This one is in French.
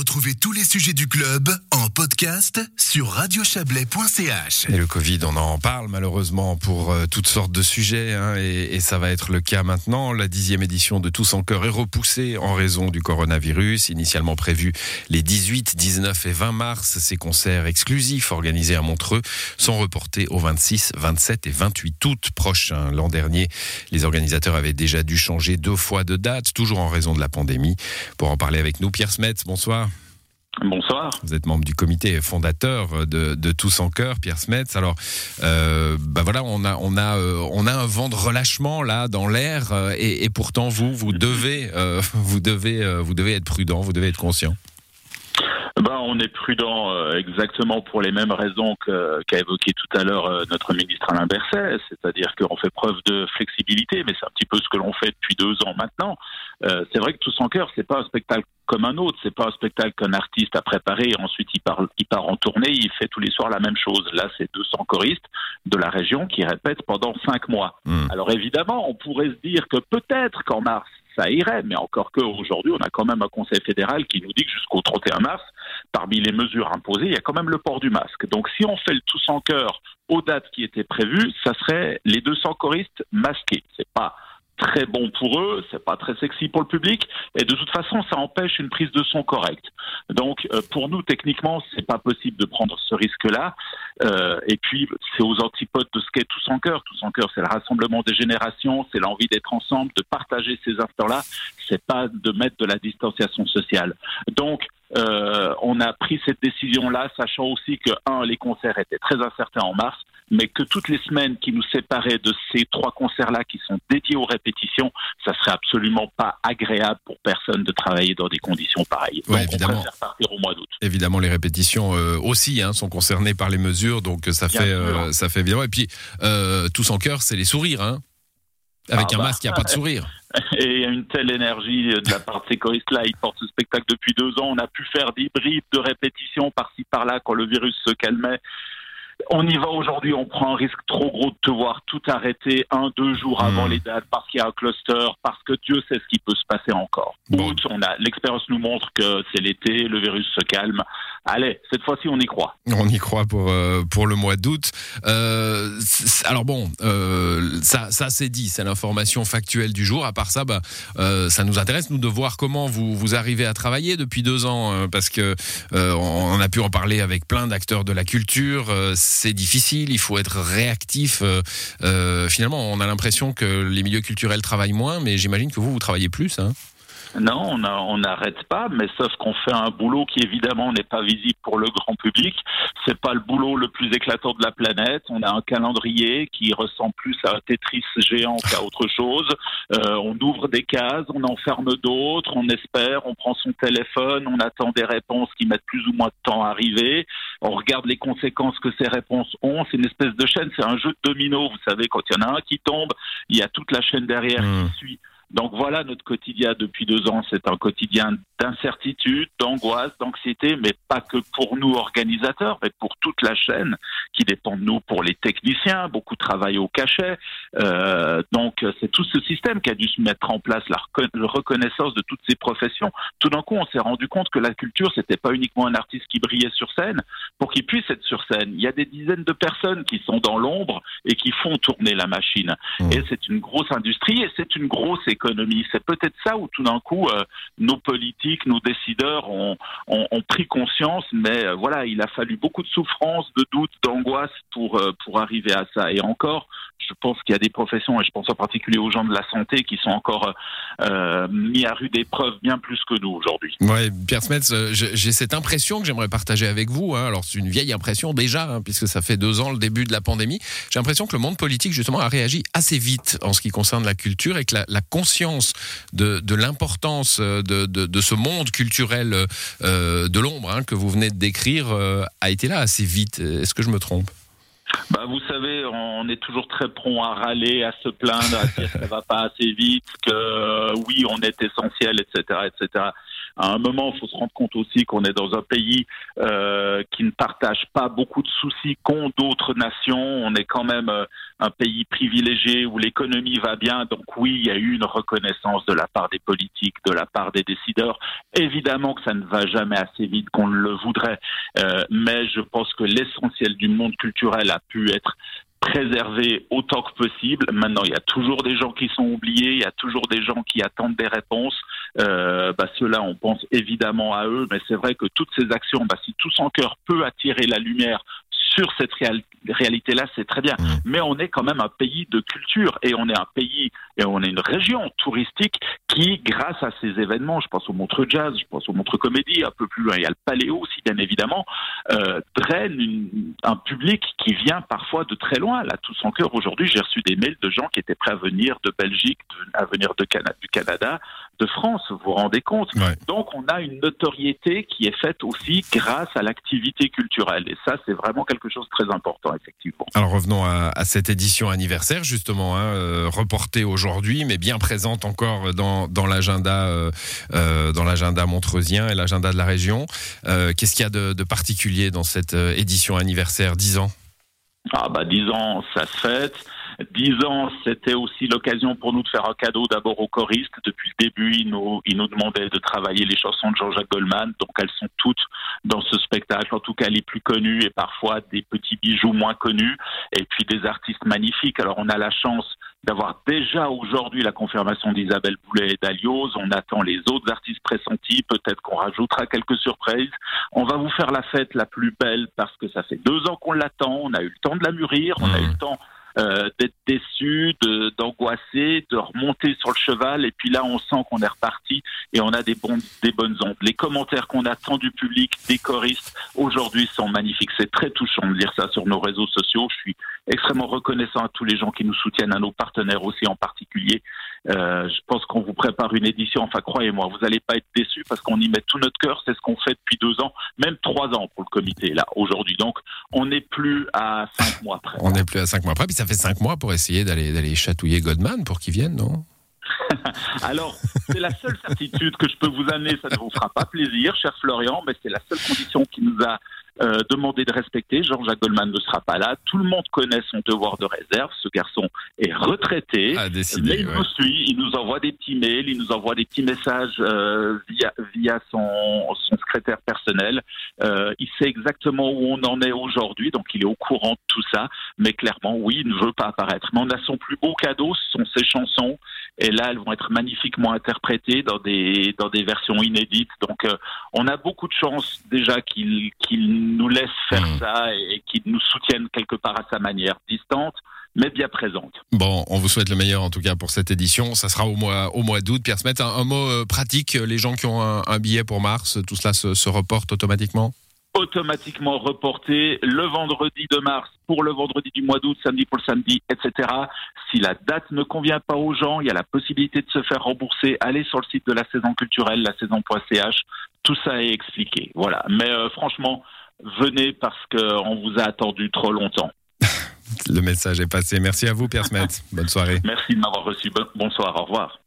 Retrouvez tous les sujets du club en podcast sur radiochablais.ch. Et le Covid, on en parle malheureusement pour euh, toutes sortes de sujets, hein, et, et ça va être le cas maintenant. La dixième édition de Tous en Cœur est repoussée en raison du coronavirus. Initialement prévu les 18, 19 et 20 mars, ces concerts exclusifs organisés à Montreux sont reportés au 26, 27 et 28 août prochain. L'an dernier, les organisateurs avaient déjà dû changer deux fois de date, toujours en raison de la pandémie. Pour en parler avec nous, Pierre Smets, bonsoir. Bonsoir. Vous êtes membre du comité fondateur de, de Tous en Cœur, Pierre Smets. Alors, euh, bah voilà, on a, on a, euh, on a un vent de relâchement là dans l'air, euh, et, et, pourtant vous, vous devez, euh, vous devez, vous devez être prudent, vous devez être conscient. Ben, on est prudent euh, exactement pour les mêmes raisons qu'a évoqué tout à l'heure euh, notre ministre Alain Berset, c'est-à-dire qu'on fait preuve de flexibilité, mais c'est un petit peu ce que l'on fait depuis deux ans maintenant. Euh, c'est vrai que Tous en cœur, c'est pas un spectacle comme un autre, c'est pas un spectacle qu'un artiste a préparé et ensuite il part, il part en tournée, il fait tous les soirs la même chose. Là, c'est 200 choristes de la région qui répètent pendant cinq mois. Mmh. Alors évidemment, on pourrait se dire que peut-être qu'en mars, ça irait, mais encore qu'aujourd'hui, on a quand même un conseil fédéral qui nous dit que jusqu'au 31 mars, parmi les mesures imposées, il y a quand même le port du masque. Donc si on fait le tous en cœur aux dates qui étaient prévues, ça serait les 200 choristes masqués. C'est pas très bon pour eux, c'est pas très sexy pour le public, et de toute façon, ça empêche une prise de son correcte. Donc, euh, pour nous, techniquement, c'est pas possible de prendre ce risque-là. Euh, et puis, c'est aux antipodes de ce qu'est Tous en cœur. Tous en cœur, c'est le rassemblement des générations, c'est l'envie d'être ensemble, de partager ces instants-là. C'est pas de mettre de la distanciation sociale. Donc, euh, on a pris cette décision-là, sachant aussi que, un, les concerts étaient très incertains en mars, mais que toutes les semaines qui nous séparaient de ces trois concerts-là qui sont dédiés aux répétitions, ça serait absolument pas agréable pour personne de travailler dans des conditions pareilles. Ouais, donc, évidemment. on préfère partir au mois d'août. Évidemment, les répétitions euh, aussi hein, sont concernées par les mesures, donc ça Bien fait, sûr. euh, ça fait évidemment. Et puis, euh, Tous en Cœur, c'est les sourires, hein. Avec Ah un bah. masque, il n'y a pas de sourire. Et il y a une telle énergie de la part de ces choristes-là. Ils portent ce spectacle depuis deux ans. On a pu faire des bribes de répétitions par-ci par-là quand le virus se calmait. On y va aujourd'hui, on prend un risque trop gros de te voir tout arrêter un, deux jours avant Hmm. les dates parce qu'il y a un cluster, parce que Dieu sait ce qui peut se passer encore. Bon. On a, l'expérience nous montre que c'est l'été, le virus se calme. Allez, cette fois-ci, on y croit. On y croit pour euh, pour le mois d'août. Euh, alors bon, euh, ça ça c'est dit, c'est l'information factuelle du jour. À part ça, bah, ça nous intéresse nous de voir comment vous vous arrivez à travailler depuis deux ans, euh, parce que euh, on a pu en parler avec plein d'acteurs de la culture. C'est difficile, il faut être réactif. euh, euh, finalement, on a l'impression que les milieux culturels travaillent moins, mais j'imagine que vous vous travaillez plus. Hein. Non, on n'arrête pas, mais sauf qu'on fait un boulot qui évidemment n'est pas visible pour le grand public. C'est pas le boulot le plus éclatant de la planète. On a un calendrier qui ressemble plus à un Tetris géant qu'à autre chose. Euh, on ouvre des cases, on en ferme d'autres, on espère, on prend son téléphone, on attend des réponses qui mettent plus ou moins de temps à arriver. On regarde les conséquences que ces réponses ont. C'est une espèce de chaîne, c'est un jeu de domino. Vous savez, quand il y en a un qui tombe, il y a toute la chaîne derrière Mmh. qui suit. Donc voilà notre quotidien depuis deux ans. C'est un quotidien d'incertitude, d'angoisse, d'anxiété, mais pas que pour nous organisateurs, mais pour toute la chaîne qui dépend de nous, pour les techniciens. Beaucoup travaillent au cachet. Euh, donc c'est tout ce système qui a dû se mettre en place, la reco- la reconnaissance de toutes ces professions. Tout d'un coup, on s'est rendu compte que la culture, c'était pas uniquement un artiste qui brillait sur scène. Pour qu'il puisse être sur scène, il y a des dizaines de personnes qui sont dans l'ombre et qui font tourner la machine. Mmh. Et c'est une grosse industrie et c'est une grosse économie. C'est peut-être ça où tout d'un coup, euh, nos politiques, nos décideurs ont, ont, ont pris conscience, mais euh, voilà, il a fallu beaucoup de souffrance, de doute, d'angoisse pour, euh, pour arriver à ça. Et encore, je pense qu'il y a des professions, et je pense en particulier aux gens de la santé, qui sont encore euh, mis à rude épreuve bien plus que nous aujourd'hui. Ouais, Pierre Smets, euh, j'ai cette impression que j'aimerais partager avec vous. hein. Alors c'est une vieille impression déjà, hein, puisque ça fait deux ans le début de la pandémie. J'ai l'impression que le monde politique justement a réagi assez vite en ce qui concerne la culture et que la, conscience de, l'importance euh, de, ce monde culturel euh, de l'ombre hein, que vous venez de décrire euh, a été là assez vite. Est-ce que je me trompe? Bah, vous savez, on est toujours très prompt à râler, à se plaindre, à dire que ça va pas assez vite, que euh, oui, on est essentiel, etc., etc. À un moment, il faut se rendre compte aussi qu'on est dans un pays euh, qui ne partage pas beaucoup de soucis qu'ont d'autres nations. On est quand même euh, un pays privilégié où l'économie va bien. Donc oui, il y a eu une reconnaissance de la part des politiques, de la part des décideurs. Évidemment que ça ne va jamais assez vite qu'on le voudrait, euh, mais je pense que l'essentiel du monde culturel a pu être préserver autant que possible. Maintenant, il y a toujours des gens qui sont oubliés, il y a toujours des gens qui attendent des réponses. Euh, bah, Ceux-là, on pense évidemment à eux, mais c'est vrai que toutes ces actions, bah, si tout son cœur peut attirer la lumière sur cette réalité-là, c'est très bien. Mmh. Mais on est quand même un pays de culture et on est un pays et on est une région touristique qui, grâce à ces événements, je pense au Montreux Jazz, je pense au Montreux Comédie, un peu plus loin, il y a le Paléo aussi, bien évidemment, euh, draine un public qui vient parfois de très loin. Là, tout son cœur, aujourd'hui, j'ai reçu des mails de gens qui étaient prêts à venir de Belgique, à venir de du Canada, de France, vous vous rendez compte Donc, on a une notoriété qui est faite aussi grâce à l'activité culturelle. Et ça, c'est vraiment quelque chose de très important, effectivement. Alors, revenons à, cette édition anniversaire, justement, hein, euh, reportée aujourd'hui, mais bien présente encore dans dans l'agenda euh, euh, dans l'agenda montreusien et l'agenda de la région. Euh, qu'est-ce qu'il y a de, particulier dans cette édition anniversaire? 10 ans? Ah bah 10 ans, ça se fête. 10 ans, c'était aussi l'occasion pour nous de faire un cadeau d'abord aux choristes. Depuis le début, ils nous, ils nous demandaient de travailler les chansons de Jean-Jacques Goldman. Donc elles sont toutes dans ce spectacle, en tout cas les plus connues et parfois des petits bijoux moins connus. Et puis des artistes magnifiques. Alors on a la chance d'avoir déjà aujourd'hui la confirmation d'Isabelle Boulet et d'Alios. On attend les autres artistes pressentis. Peut-être qu'on rajoutera quelques surprises. On va vous faire la fête la plus belle parce que ça fait deux ans qu'on l'attend. On a eu le temps de la mûrir. On a eu le mmh. temps euh, d'être déçu, d'angoisser, de, remonter sur le cheval. Et puis là, on sent qu'on est reparti et on a des, bons, des bonnes ondes. Les commentaires qu'on attend du public, des choristes, aujourd'hui sont magnifiques. C'est très touchant de lire ça sur nos réseaux sociaux. Je suis extrêmement reconnaissant à tous les gens qui nous soutiennent, à nos partenaires aussi en particulier. Euh, je pense qu'on vous prépare une édition. Enfin, croyez-moi, vous n'allez pas être déçus parce qu'on y met tout notre cœur. C'est ce qu'on fait depuis deux ans, même trois ans pour le comité là aujourd'hui. Donc, on n'est plus à cinq mois près. On n'est plus à cinq mois près. Puis ça fait cinq mois pour essayer d'aller d'aller chatouiller Godman pour qu'il vienne, non? Alors, c'est la seule certitude que je peux vous amener. Ça ne vous fera pas plaisir, cher Florian, mais c'est la seule condition qui nous a euh, demander de respecter. Jean-Jacques Goldman ne sera pas là. Tout le monde connaît son devoir de réserve. Ce garçon est retraité. mais il nous suit, il nous envoie des petits mails, il nous envoie des petits messages euh, via, via son, son secrétaire personnel. Euh, il sait exactement où on en est aujourd'hui, donc il est au courant de tout ça. Mais clairement, oui, il ne veut pas apparaître. Mais on a son plus beau cadeau, ce sont ses chansons. Et là, elles vont être magnifiquement interprétées dans des, dans des versions inédites. Donc, euh, on a beaucoup de chance déjà qu'il qu'il nous laisse faire hmm. ça et, qu'il nous soutienne quelque part à sa manière, distante mais bien présente. Bon, on vous souhaite le meilleur en tout cas pour cette édition. Ça sera au mois, au mois d'août. Pierre Smet, un, mot euh, pratique, les gens qui ont un, billet pour mars, tout cela se reporte automatiquement? Automatiquement reporté le vendredi de mars pour le vendredi du mois d'août, samedi pour le samedi, etc. Si la date ne convient pas aux gens, il y a la possibilité de se faire rembourser. Allez sur le site de la saison culturelle, la saison.ch. Tout ça est expliqué. Voilà. Mais euh, franchement, venez parce qu'on vous a attendu trop longtemps. le message est passé. Merci à vous, Pierre Smet. Bonne soirée. Merci de m'avoir reçu. Bonsoir. Au revoir.